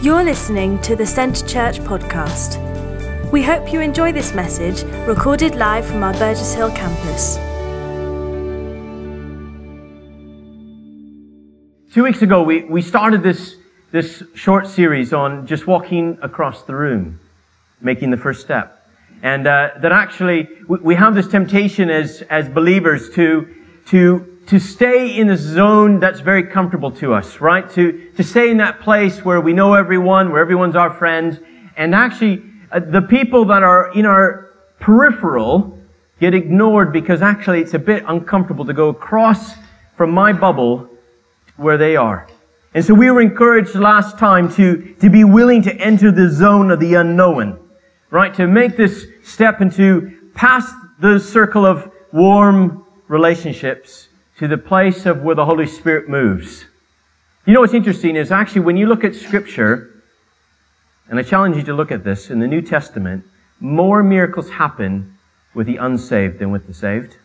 You're listening to the Centre Church podcast. We hope you enjoy this message recorded live from our Burgess Hill campus. Two weeks ago, we, we started this, this short series on just walking across the room, making the first step. And uh, that actually, we, we have this temptation as, as believers to, to to stay in a zone that's very comfortable to us, right? To, to stay in that place where we know everyone, where everyone's our friend, and actually uh, the people that are in our peripheral get ignored because actually it's a bit uncomfortable to go across from my bubble where they are. And so we were encouraged last time to, to be willing to enter the zone of the unknown, right? To make this step into past the circle of warm relationships to the place of where the Holy Spirit moves. You know what's interesting is actually when you look at Scripture, and I challenge you to look at this, in the New Testament, more miracles happen with the unsaved than with the saved.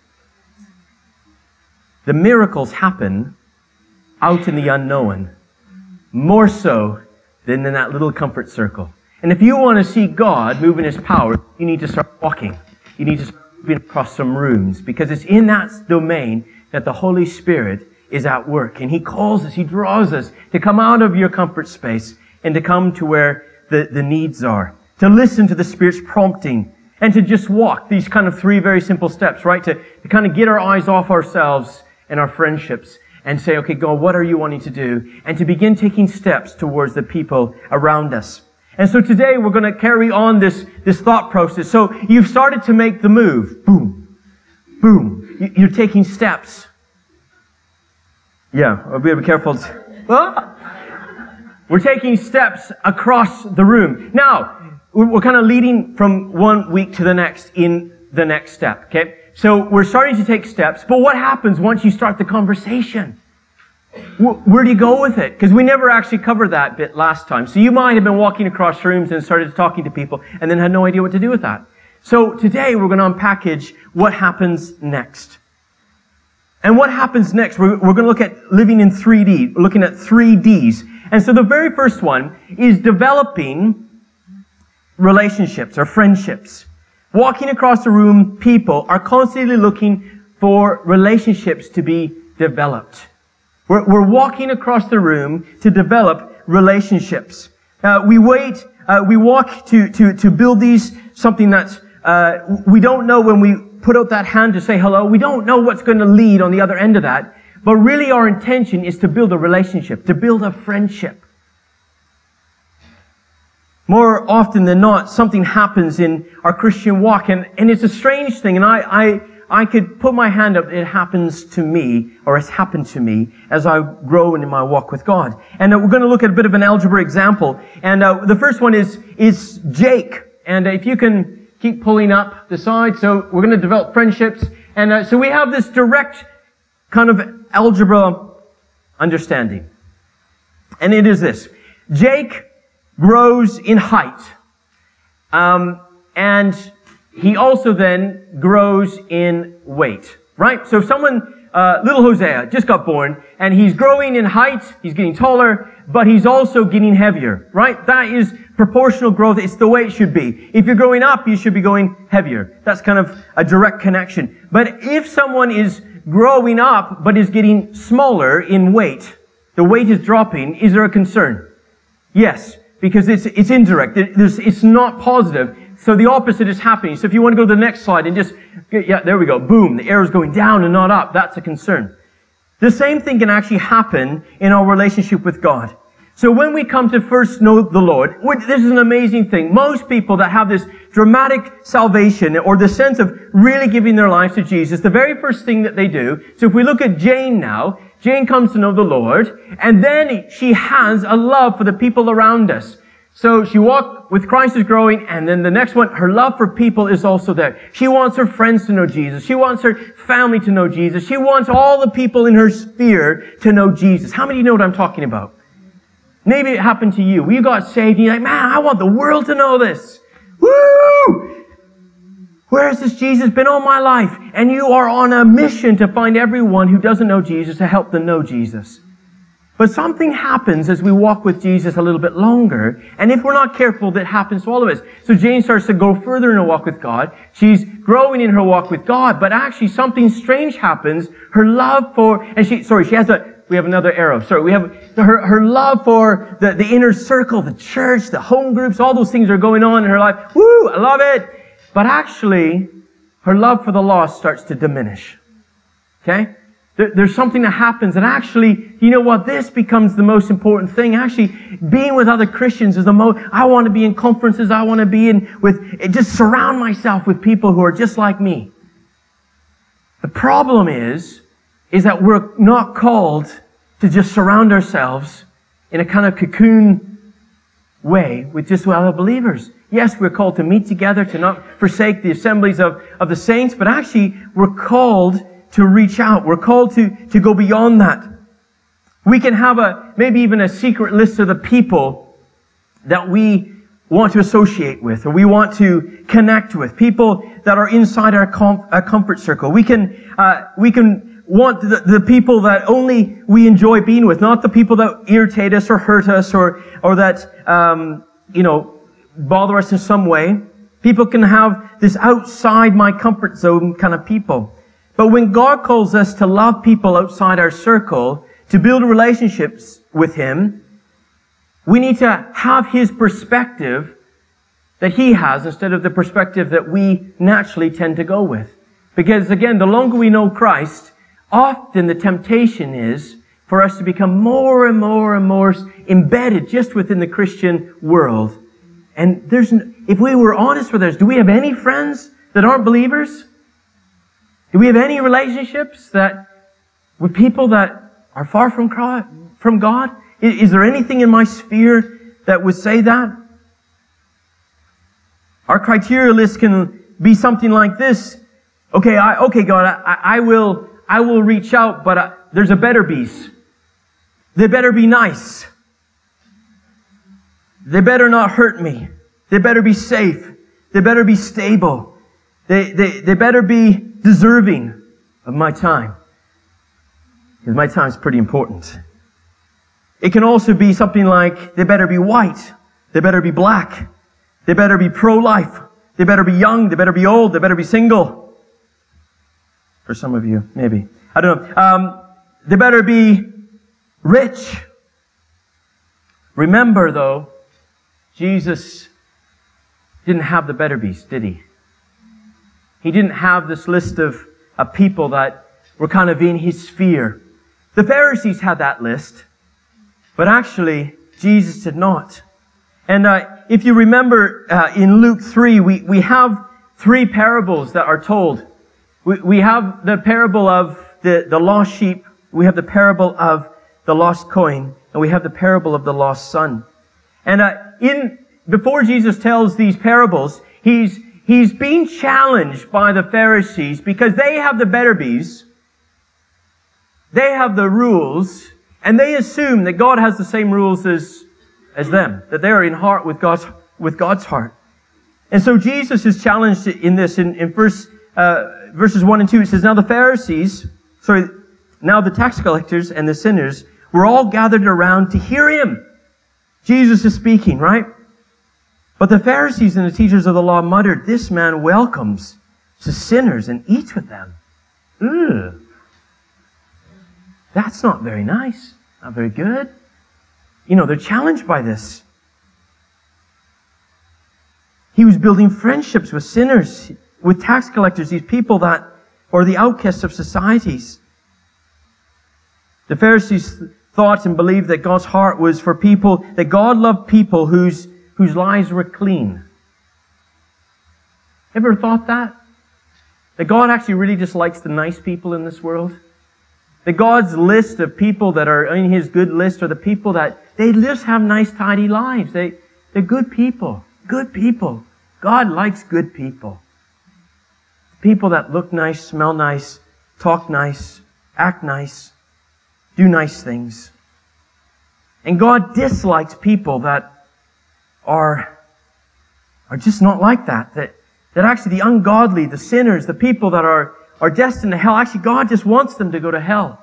The miracles happen out in the unknown, more so than in that little comfort circle. And if you want to see God move in His power, you need to start walking. You need to start moving across some rooms because it's in that domain that the Holy Spirit is at work. And He calls us, He draws us to come out of your comfort space and to come to where the, the needs are. To listen to the Spirit's prompting and to just walk these kind of three very simple steps, right? To, to kind of get our eyes off ourselves and our friendships and say, okay, God, what are you wanting to do? And to begin taking steps towards the people around us. And so today we're going to carry on this, this thought process. So you've started to make the move. Boom. You're taking steps. Yeah, oh, I'll be careful. We're taking steps across the room. Now, we're kind of leading from one week to the next in the next step, okay? So we're starting to take steps, but what happens once you start the conversation? Where do you go with it? Because we never actually covered that bit last time. So you might have been walking across rooms and started talking to people and then had no idea what to do with that. So today we're going to unpackage what happens next. And what happens next? We're, we're going to look at living in 3D, we're looking at 3Ds. And so the very first one is developing relationships or friendships. Walking across the room, people are constantly looking for relationships to be developed. We're, we're walking across the room to develop relationships. Uh, we wait, uh, we walk to, to, to build these, something that's uh, we don't know when we put out that hand to say hello. We don't know what's going to lead on the other end of that. But really our intention is to build a relationship, to build a friendship. More often than not, something happens in our Christian walk and, and it's a strange thing. And I, I, I could put my hand up, it happens to me, or it's happened to me as I grow in my walk with God. And uh, we're going to look at a bit of an algebra example. And uh, the first one is, is Jake. And if you can keep pulling up the side. So we're going to develop friendships. And uh, so we have this direct kind of algebra understanding. And it is this. Jake grows in height. Um, and he also then grows in weight. Right? So if someone, uh, little Hosea just got born and he's growing in height. He's getting taller, but he's also getting heavier. Right? That is proportional growth. It's the way it should be. If you're growing up, you should be going heavier. That's kind of a direct connection. But if someone is growing up but is getting smaller in weight, the weight is dropping, is there a concern? Yes, because it's, it's indirect. it's not positive. So the opposite is happening. So if you want to go to the next slide and just, yeah, there we go. Boom. The arrow is going down and not up. That's a concern. The same thing can actually happen in our relationship with God. So when we come to first know the Lord, this is an amazing thing. Most people that have this dramatic salvation or the sense of really giving their lives to Jesus, the very first thing that they do, so if we look at Jane now, Jane comes to know the Lord, and then she has a love for the people around us. So she walked with Christ is growing, and then the next one, her love for people is also there. She wants her friends to know Jesus. She wants her family to know Jesus. She wants all the people in her sphere to know Jesus. How many you know what I'm talking about? Maybe it happened to you. We got saved and you're like, man, I want the world to know this. Woo! Where has this Jesus been all my life? And you are on a mission to find everyone who doesn't know Jesus to help them know Jesus. But something happens as we walk with Jesus a little bit longer. And if we're not careful, that happens to all of us. So Jane starts to go further in her walk with God. She's growing in her walk with God, but actually something strange happens. Her love for, and she, sorry, she has a, we have another arrow. Sorry, we have her, her love for the, the inner circle, the church, the home groups, all those things are going on in her life. Woo, I love it. But actually, her love for the lost starts to diminish. Okay? There, there's something that happens and actually, you know what? This becomes the most important thing. Actually, being with other Christians is the most, I want to be in conferences. I want to be in with, just surround myself with people who are just like me. The problem is, is that we're not called to just surround ourselves in a kind of cocoon way with just other believers. Yes, we're called to meet together, to not forsake the assemblies of, of the saints, but actually we're called to reach out. We're called to, to go beyond that. We can have a, maybe even a secret list of the people that we want to associate with or we want to connect with. People that are inside our, com- our comfort circle. We can, uh, we can want the, the people that only we enjoy being with, not the people that irritate us or hurt us or, or that, um, you know, bother us in some way. People can have this outside my comfort zone kind of people. But when God calls us to love people outside our circle, to build relationships with Him, we need to have His perspective that He has instead of the perspective that we naturally tend to go with. Because again, the longer we know Christ, often the temptation is for us to become more and more and more embedded just within the Christian world and there's, if we were honest with us, do we have any friends that aren't believers? Do we have any relationships that, with people that are far from God? From God? Is, there anything in my sphere that would say that? Our criteria list can be something like this. Okay, I, okay, God, I, I will, I will reach out, but I, there's a better beast. They better be nice. They better not hurt me. They better be safe. They better be stable. They, they, they better be deserving of my time. Because my time is pretty important. It can also be something like, they better be white. They better be black. They better be pro-life. They better be young. They better be old. They better be single. For some of you, maybe. I don't know. Um, they better be rich. Remember though, Jesus didn't have the better beast, did he? He didn't have this list of, of people that were kind of in his sphere. The Pharisees had that list, but actually, Jesus did not. And uh, if you remember uh, in Luke 3, we, we have three parables that are told. We, we have the parable of the, the lost sheep, we have the parable of the lost coin, and we have the parable of the lost son. And uh, in before Jesus tells these parables, he's he's being challenged by the Pharisees because they have the better bees, they have the rules, and they assume that God has the same rules as as them, that they are in heart with God's with God's heart. And so Jesus is challenged in this in, in verse, uh, verses 1 and 2. It says, Now the Pharisees, sorry, now the tax collectors and the sinners were all gathered around to hear him. Jesus is speaking, right? But the Pharisees and the teachers of the law muttered, This man welcomes to sinners and eats with them. Ugh. That's not very nice. Not very good. You know, they're challenged by this. He was building friendships with sinners, with tax collectors, these people that are the outcasts of societies. The Pharisees thought and believed that God's heart was for people, that God loved people whose, whose lives were clean. Ever thought that? That God actually really just likes the nice people in this world? That God's list of people that are in His good list are the people that they just have nice, tidy lives. They, they're good people. Good people. God likes good people. People that look nice, smell nice, talk nice, act nice do nice things. And God dislikes people that are, are just not like that. That, that actually the ungodly, the sinners, the people that are, are destined to hell, actually God just wants them to go to hell.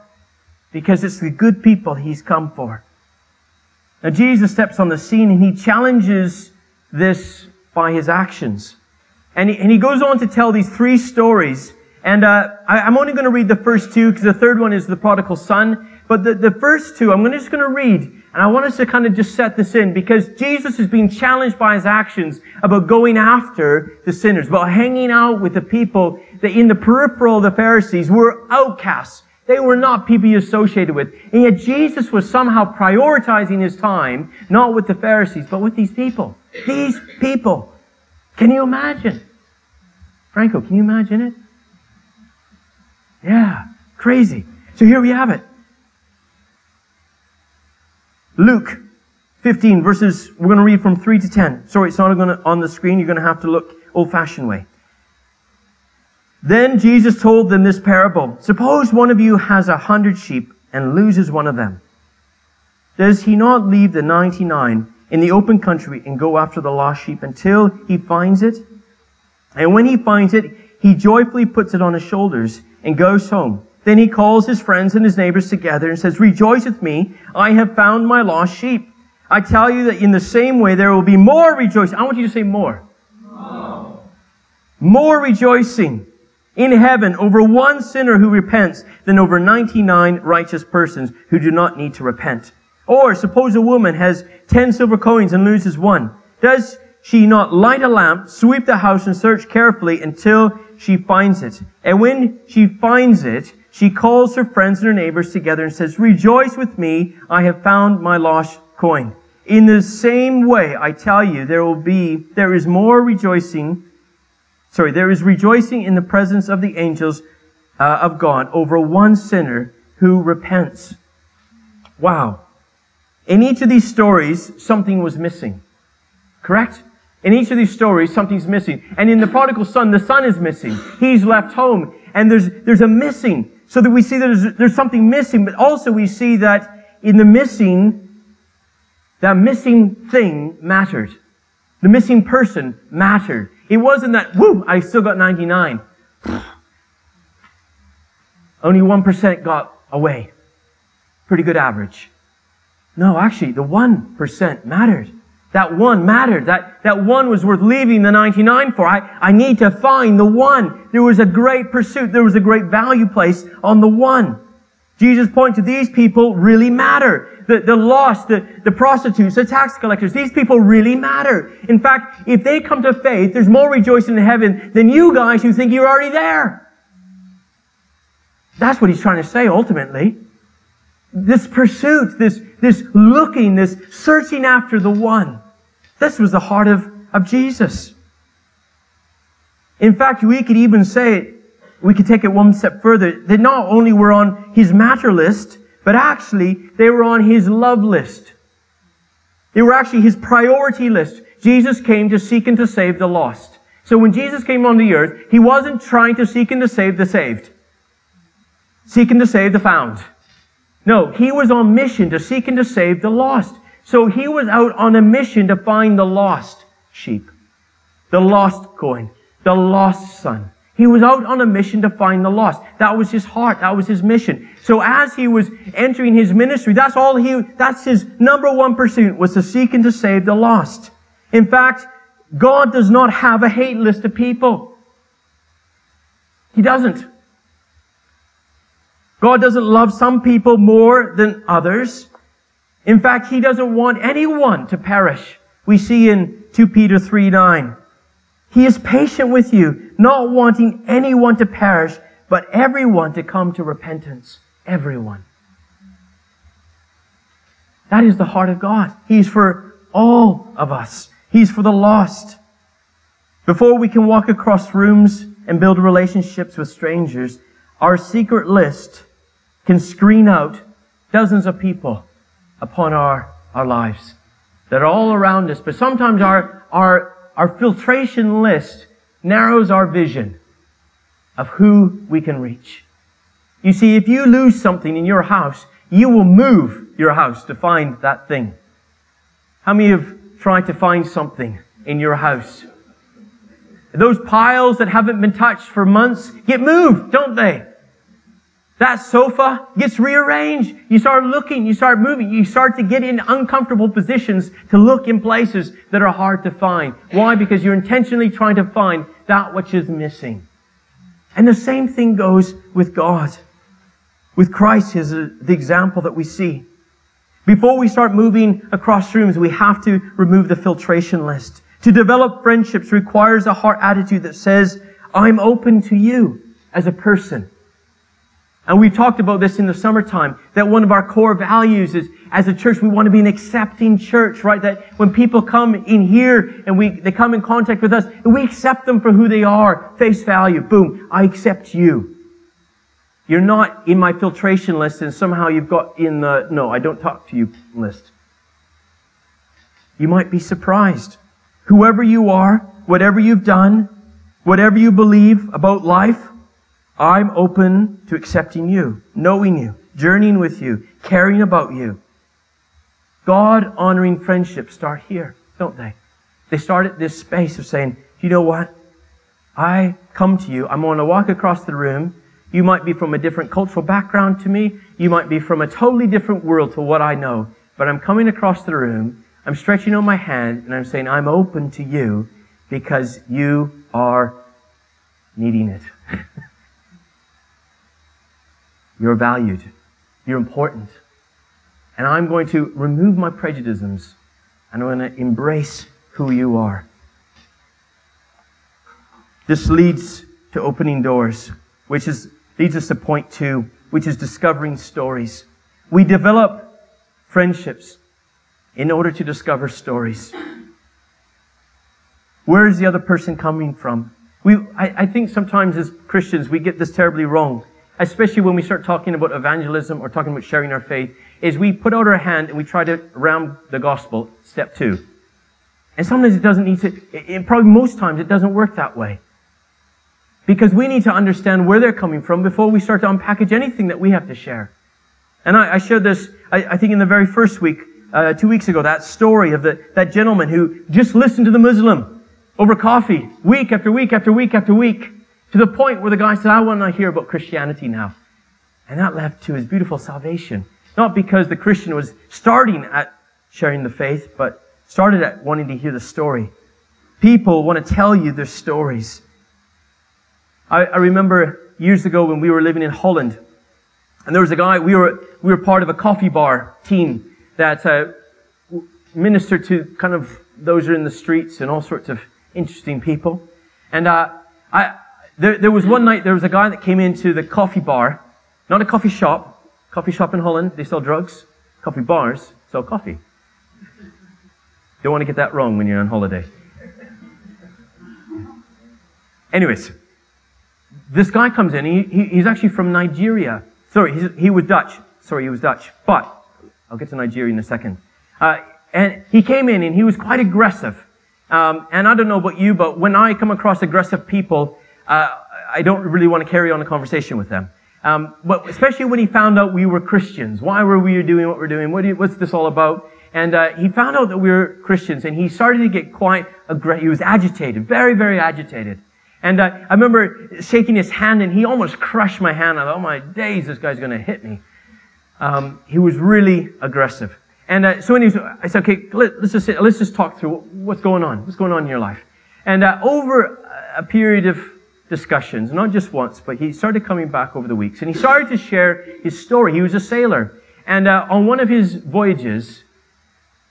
because it's the good people he's come for. Now Jesus steps on the scene and he challenges this by his actions. And he, and he goes on to tell these three stories. And uh, I, am only going to read the first two because the third one is the prodigal son. But the, the first two, I'm just going to read. And I want us to kind of just set this in because Jesus is being challenged by his actions about going after the sinners, about hanging out with the people that in the peripheral of the Pharisees were outcasts. They were not people he associated with. And yet Jesus was somehow prioritizing his time, not with the Pharisees, but with these people. These people. Can you imagine? Franco, can you imagine it? Yeah, crazy. So here we have it. Luke 15 verses, we're going to read from 3 to 10. Sorry, it's not to, on the screen. You're going to have to look old fashioned way. Then Jesus told them this parable. Suppose one of you has a hundred sheep and loses one of them. Does he not leave the 99 in the open country and go after the lost sheep until he finds it? And when he finds it, he joyfully puts it on his shoulders and goes home. Then he calls his friends and his neighbors together and says, Rejoice with me, I have found my lost sheep. I tell you that in the same way there will be more rejoicing. I want you to say more. More, rejoicing in heaven over one sinner who repents than over 99 righteous persons who do not need to repent. Or suppose a woman has 10 silver coins and loses one. Does she not light a lamp, sweep the house and search carefully until she finds it? And when she finds it, she calls her friends and her neighbors together and says, Rejoice with me, I have found my lost coin. In the same way, I tell you, there will be, there is more rejoicing sorry, there is rejoicing in the presence of the angels uh, of God over one sinner who repents. Wow. In each of these stories, something was missing. Correct? In each of these stories, something's missing. And in the prodigal son, the son is missing. He's left home. And there's, there's a missing. So that we see there's, there's something missing, but also we see that in the missing, that missing thing mattered. The missing person mattered. It wasn't that, whoo, I still got 99. Only 1% got away. Pretty good average. No, actually, the 1% mattered. That one mattered. That, that one was worth leaving the 99 for. I, I need to find the one. There was a great pursuit. There was a great value placed on the one. Jesus' point to these people really matter. The, the lost, the, the prostitutes, the tax collectors, these people really matter. In fact, if they come to faith, there's more rejoicing in heaven than you guys who think you're already there. That's what he's trying to say ultimately. This pursuit, this, this looking, this searching after the one. This was the heart of, of Jesus. In fact, we could even say we could take it one step further. that not only were on his matter list, but actually they were on his love list. They were actually his priority list. Jesus came to seek and to save the lost. So when Jesus came on the earth, he wasn't trying to seek and to save the saved. Seeking to save the found. No, he was on mission to seek and to save the lost. So he was out on a mission to find the lost sheep, the lost coin, the lost son. He was out on a mission to find the lost. That was his heart. That was his mission. So as he was entering his ministry, that's all he, that's his number one pursuit was to seek and to save the lost. In fact, God does not have a hate list of people. He doesn't. God doesn't love some people more than others. In fact, He doesn't want anyone to perish. We see in 2 Peter 3 9. He is patient with you, not wanting anyone to perish, but everyone to come to repentance. Everyone. That is the heart of God. He's for all of us. He's for the lost. Before we can walk across rooms and build relationships with strangers, our secret list can screen out dozens of people upon our, our lives that are all around us. But sometimes our, our our filtration list narrows our vision of who we can reach. You see, if you lose something in your house, you will move your house to find that thing. How many have tried to find something in your house? Those piles that haven't been touched for months get moved, don't they? That sofa gets rearranged. You start looking, you start moving, you start to get in uncomfortable positions to look in places that are hard to find. Why? Because you're intentionally trying to find that which is missing. And the same thing goes with God. With Christ is the example that we see. Before we start moving across rooms, we have to remove the filtration list. To develop friendships requires a heart attitude that says, I'm open to you as a person. And we talked about this in the summertime, that one of our core values is, as a church, we want to be an accepting church, right? That when people come in here and we, they come in contact with us, and we accept them for who they are, face value, boom, I accept you. You're not in my filtration list and somehow you've got in the, no, I don't talk to you list. You might be surprised. Whoever you are, whatever you've done, whatever you believe about life, I'm open to accepting you, knowing you, journeying with you, caring about you. God honoring friendships start here, don't they? They start at this space of saying, you know what? I come to you. I'm going to walk across the room. You might be from a different cultural background to me. You might be from a totally different world to what I know. But I'm coming across the room. I'm stretching out my hand and I'm saying, I'm open to you because you are needing it. You're valued. You're important. And I'm going to remove my prejudices and I'm going to embrace who you are. This leads to opening doors, which is, leads us to point two, which is discovering stories. We develop friendships in order to discover stories. Where is the other person coming from? We, I, I think sometimes as Christians we get this terribly wrong especially when we start talking about evangelism or talking about sharing our faith, is we put out our hand and we try to ram the gospel, step two. And sometimes it doesn't need to, probably most times it doesn't work that way. Because we need to understand where they're coming from before we start to unpackage anything that we have to share. And I, I shared this, I, I, think in the very first week, uh, two weeks ago, that story of the, that gentleman who just listened to the Muslim over coffee, week after week after week after week. To the point where the guy said, I want to hear about Christianity now. And that led to his beautiful salvation. Not because the Christian was starting at sharing the faith, but started at wanting to hear the story. People want to tell you their stories. I, I remember years ago when we were living in Holland, and there was a guy, we were, we were part of a coffee bar team that uh, ministered to kind of those who are in the streets and all sorts of interesting people. And uh, I, there, there was one night, there was a guy that came into the coffee bar, not a coffee shop, coffee shop in Holland, they sell drugs. Coffee bars sell coffee. Don't want to get that wrong when you're on holiday. Anyways, this guy comes in. He, he, he's actually from Nigeria. Sorry, he was Dutch. Sorry, he was Dutch. But I'll get to Nigeria in a second. Uh, and he came in and he was quite aggressive. Um, and I don't know about you, but when I come across aggressive people, uh, I don't really want to carry on a conversation with them. Um, but especially when he found out we were Christians. Why were we doing what we're doing? What you, what's this all about? And uh, he found out that we were Christians, and he started to get quite aggressive. He was agitated, very, very agitated. And uh, I remember shaking his hand, and he almost crushed my hand. I thought, oh my days, this guy's going to hit me. Um, he was really aggressive. And uh, so anyways, I said, okay, let, us just let's just talk through what's going on. What's going on in your life? And uh, over a period of discussions, not just once, but he started coming back over the weeks. And he started to share his story. He was a sailor. And uh, on one of his voyages,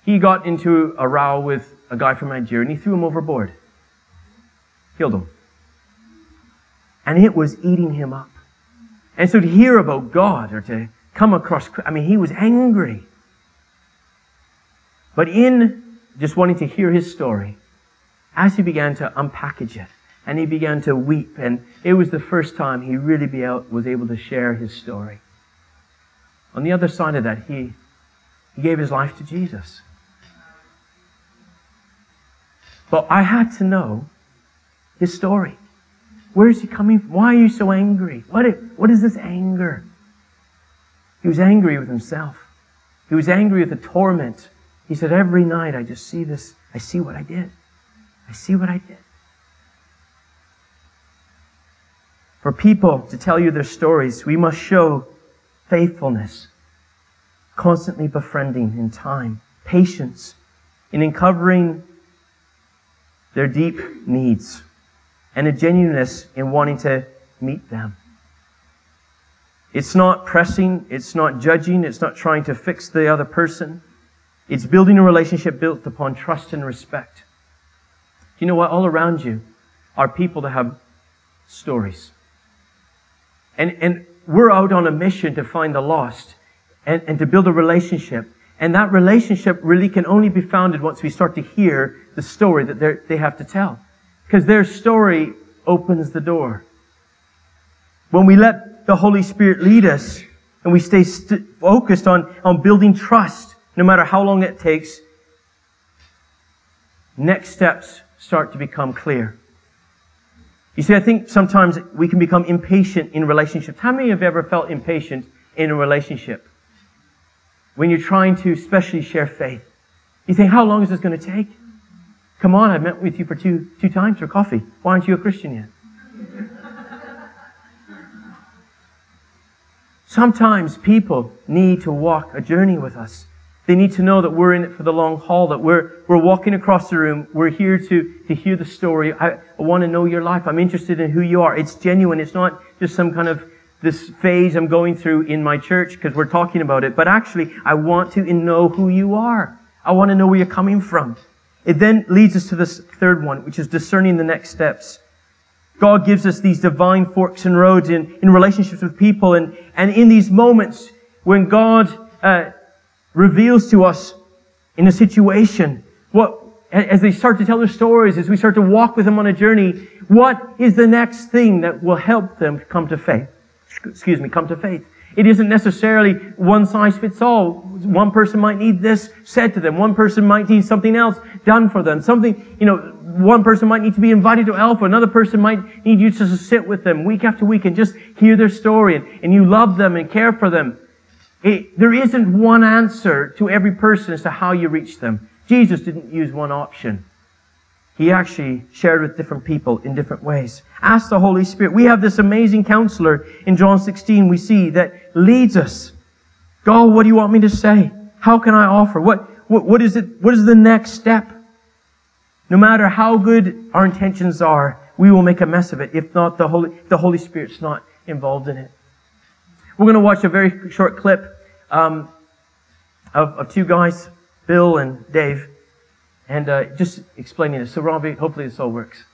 he got into a row with a guy from Nigeria and he threw him overboard. Killed him. And it was eating him up. And so to hear about God or to come across, I mean, he was angry. But in just wanting to hear his story, as he began to unpackage it, and he began to weep. And it was the first time he really was able to share his story. On the other side of that, he, he gave his life to Jesus. But I had to know his story. Where is he coming from? Why are you so angry? What is, what is this anger? He was angry with himself. He was angry with the torment. He said, Every night I just see this. I see what I did. I see what I did. For people to tell you their stories, we must show faithfulness, constantly befriending in time, patience, in uncovering their deep needs, and a genuineness in wanting to meet them. It's not pressing, it's not judging, it's not trying to fix the other person. It's building a relationship built upon trust and respect. You know what? All around you are people that have stories. And, and we're out on a mission to find the lost and, and to build a relationship. And that relationship really can only be founded once we start to hear the story that they have to tell. Because their story opens the door. When we let the Holy Spirit lead us and we stay st- focused on, on building trust, no matter how long it takes, next steps start to become clear. You see, I think sometimes we can become impatient in relationships. How many of have ever felt impatient in a relationship? When you're trying to especially share faith. You think, how long is this going to take? Come on, I've met with you for two, two times for coffee. Why aren't you a Christian yet? Sometimes people need to walk a journey with us. They need to know that we're in it for the long haul, that we're, we're walking across the room. We're here to, to hear the story. I, I want to know your life. I'm interested in who you are. It's genuine. It's not just some kind of this phase I'm going through in my church because we're talking about it. But actually, I want to know who you are. I want to know where you're coming from. It then leads us to this third one, which is discerning the next steps. God gives us these divine forks and roads in, in relationships with people. And, and in these moments when God uh, reveals to us in a situation what, as they start to tell their stories, as we start to walk with them on a journey, what is the next thing that will help them come to faith? Excuse me, come to faith. It isn't necessarily one size fits all. One person might need this said to them. One person might need something else done for them. Something, you know, one person might need to be invited to Alpha. Another person might need you to sit with them week after week and just hear their story and, and you love them and care for them. It, there isn't one answer to every person as to how you reach them. Jesus didn't use one option. He actually shared with different people in different ways. Ask the Holy Spirit. We have this amazing counselor in John 16 we see that leads us. God, what do you want me to say? How can I offer? What, what, what is it? What is the next step? No matter how good our intentions are, we will make a mess of it if not the Holy, the Holy Spirit's not involved in it. We're going to watch a very short clip um, of, of two guys, Bill and Dave, and uh, just explaining this. So, Robbie, hopefully this all works.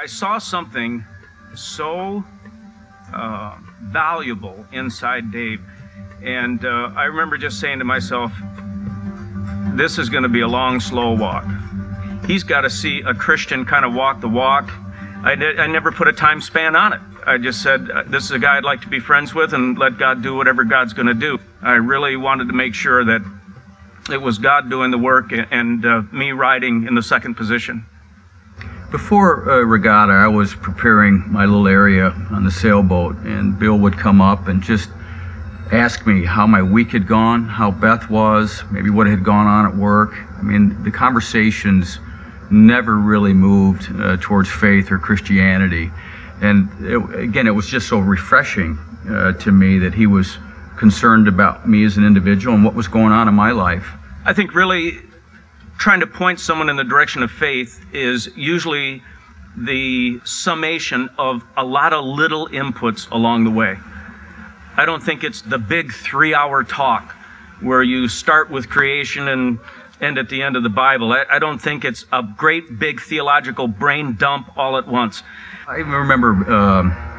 I saw something so uh, valuable inside Dave. And uh, I remember just saying to myself, this is going to be a long, slow walk. He's got to see a Christian kind of walk the walk. I, I never put a time span on it. I just said, uh, this is a guy I'd like to be friends with and let God do whatever God's going to do. I really wanted to make sure that it was God doing the work and uh, me riding in the second position. Before uh, regatta, I was preparing my little area on the sailboat, and Bill would come up and just ask me how my week had gone, how Beth was, maybe what had gone on at work. I mean, the conversations never really moved uh, towards faith or Christianity. And it, again, it was just so refreshing uh, to me that he was concerned about me as an individual and what was going on in my life. I think really trying to point someone in the direction of faith is usually the summation of a lot of little inputs along the way. I don't think it's the big three hour talk where you start with creation and end at the end of the Bible. I, I don't think it's a great big theological brain dump all at once. I remember. Uh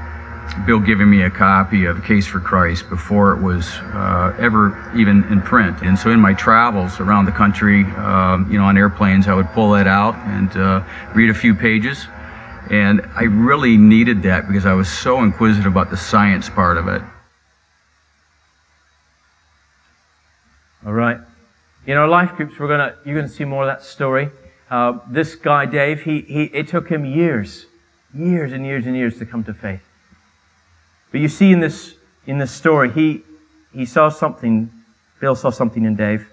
Bill giving me a copy of Case for Christ before it was uh, ever even in print. And so in my travels around the country, um, you know, on airplanes, I would pull that out and uh, read a few pages. And I really needed that because I was so inquisitive about the science part of it. All right. In our life groups, we're gonna you're gonna see more of that story. Uh, this guy Dave, he, he it took him years, years and years and years to come to faith. But you see in this, in this story, he, he saw something, Bill saw something in Dave,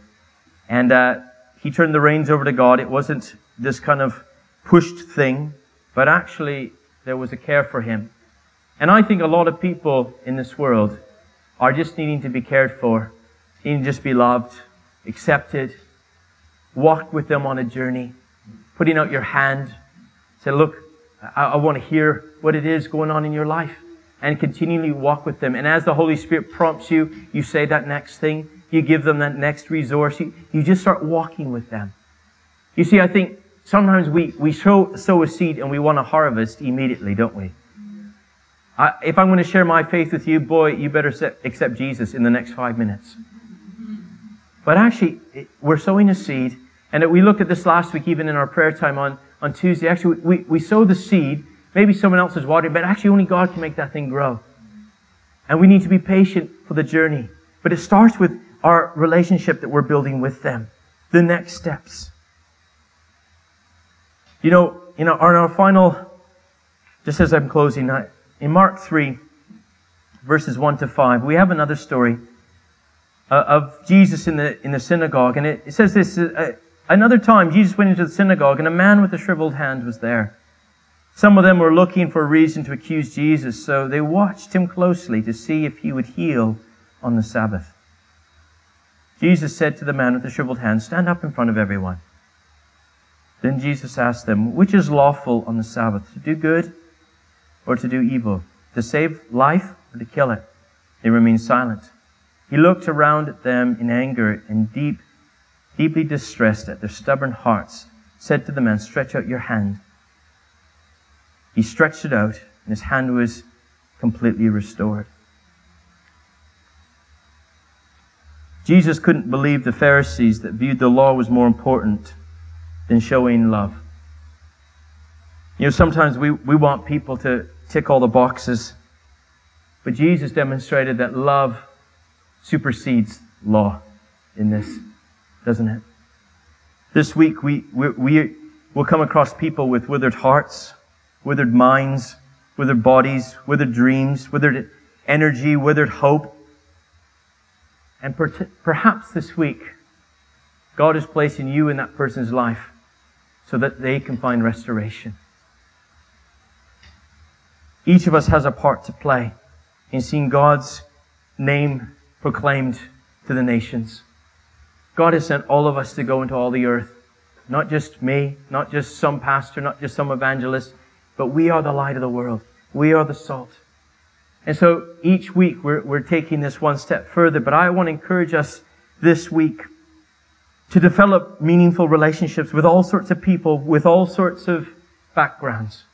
And uh, he turned the reins over to God. It wasn't this kind of pushed thing, but actually there was a care for him. And I think a lot of people in this world are just needing to be cared for, needing to just be loved, accepted, walk with them on a journey, putting out your hand, say, look, I, I want to hear what it is going on in your life and continually walk with them. And as the Holy Spirit prompts you, you say that next thing, you give them that next resource, you, you just start walking with them. You see, I think sometimes we, we sow, sow a seed and we want to harvest immediately, don't we? I, if I'm going to share my faith with you, boy, you better accept Jesus in the next five minutes. But actually, we're sowing a seed, and we looked at this last week, even in our prayer time on, on Tuesday. Actually, we, we sow the seed. Maybe someone else is watering, but actually, only God can make that thing grow. And we need to be patient for the journey. But it starts with our relationship that we're building with them, the next steps. You know, in our, in our final, just as I'm closing, in Mark 3, verses 1 to 5, we have another story uh, of Jesus in the, in the synagogue. And it, it says this uh, Another time, Jesus went into the synagogue, and a man with a shriveled hand was there. Some of them were looking for a reason to accuse Jesus, so they watched him closely to see if he would heal on the Sabbath. Jesus said to the man with the shriveled hand, Stand up in front of everyone. Then Jesus asked them, Which is lawful on the Sabbath, to do good or to do evil, to save life or to kill it? They remained silent. He looked around at them in anger and deep, deeply distressed at their stubborn hearts, said to the man, Stretch out your hand. He stretched it out, and his hand was completely restored. Jesus couldn't believe the Pharisees that viewed the law was more important than showing love. You know, sometimes we, we want people to tick all the boxes, but Jesus demonstrated that love supersedes law in this, doesn't it? This week we, we, we will come across people with withered hearts, withered minds, withered bodies, withered dreams, withered energy, withered hope. And per- perhaps this week, God is placing you in that person's life so that they can find restoration. Each of us has a part to play in seeing God's name proclaimed to the nations. God has sent all of us to go into all the earth. Not just me, not just some pastor, not just some evangelist, but we are the light of the world. We are the salt. And so each week we're, we're taking this one step further, but I want to encourage us this week to develop meaningful relationships with all sorts of people, with all sorts of backgrounds.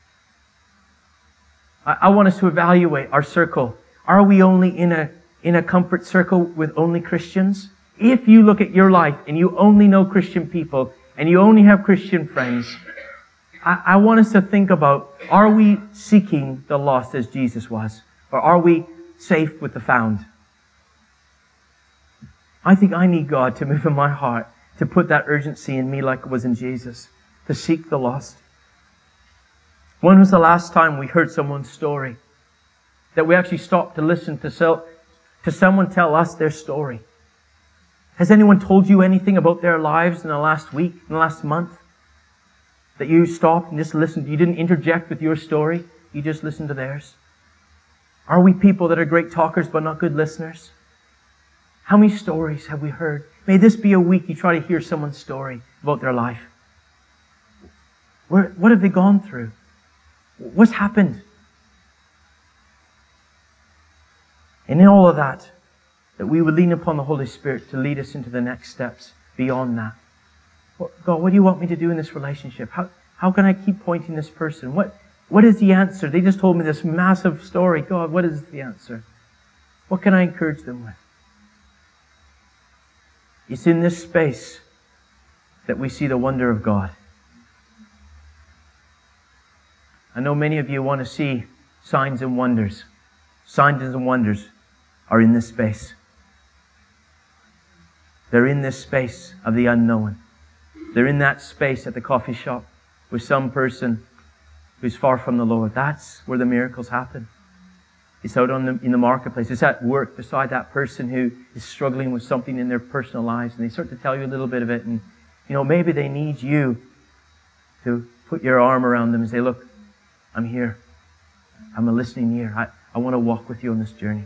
I, I want us to evaluate our circle. Are we only in a in a comfort circle with only Christians? If you look at your life and you only know Christian people and you only have Christian friends, I, I want us to think about, are we seeking the lost as Jesus was? Or are we safe with the found? I think I need God to move in my heart, to put that urgency in me like it was in Jesus, to seek the lost. When was the last time we heard someone's story? That we actually stopped to listen to, sell, to someone tell us their story? Has anyone told you anything about their lives in the last week, in the last month? That you stopped and just listened? You didn't interject with your story, you just listened to theirs? Are we people that are great talkers but not good listeners? How many stories have we heard? May this be a week you try to hear someone's story about their life. Where, what have they gone through? What's happened? And in all of that, that we would lean upon the Holy Spirit to lead us into the next steps beyond that. God, what do you want me to do in this relationship? How, how can I keep pointing this person? What, what is the answer? They just told me this massive story. God, what is the answer? What can I encourage them with? It's in this space that we see the wonder of God. I know many of you want to see signs and wonders. Signs and wonders are in this space. They're in this space of the unknown. They're in that space at the coffee shop with some person who's far from the Lord. That's where the miracles happen. It's out on the, in the marketplace. It's at work beside that person who is struggling with something in their personal lives, and they start to tell you a little bit of it. And, you know, maybe they need you to put your arm around them and say, Look, I'm here. I'm a listening ear. I, I want to walk with you on this journey.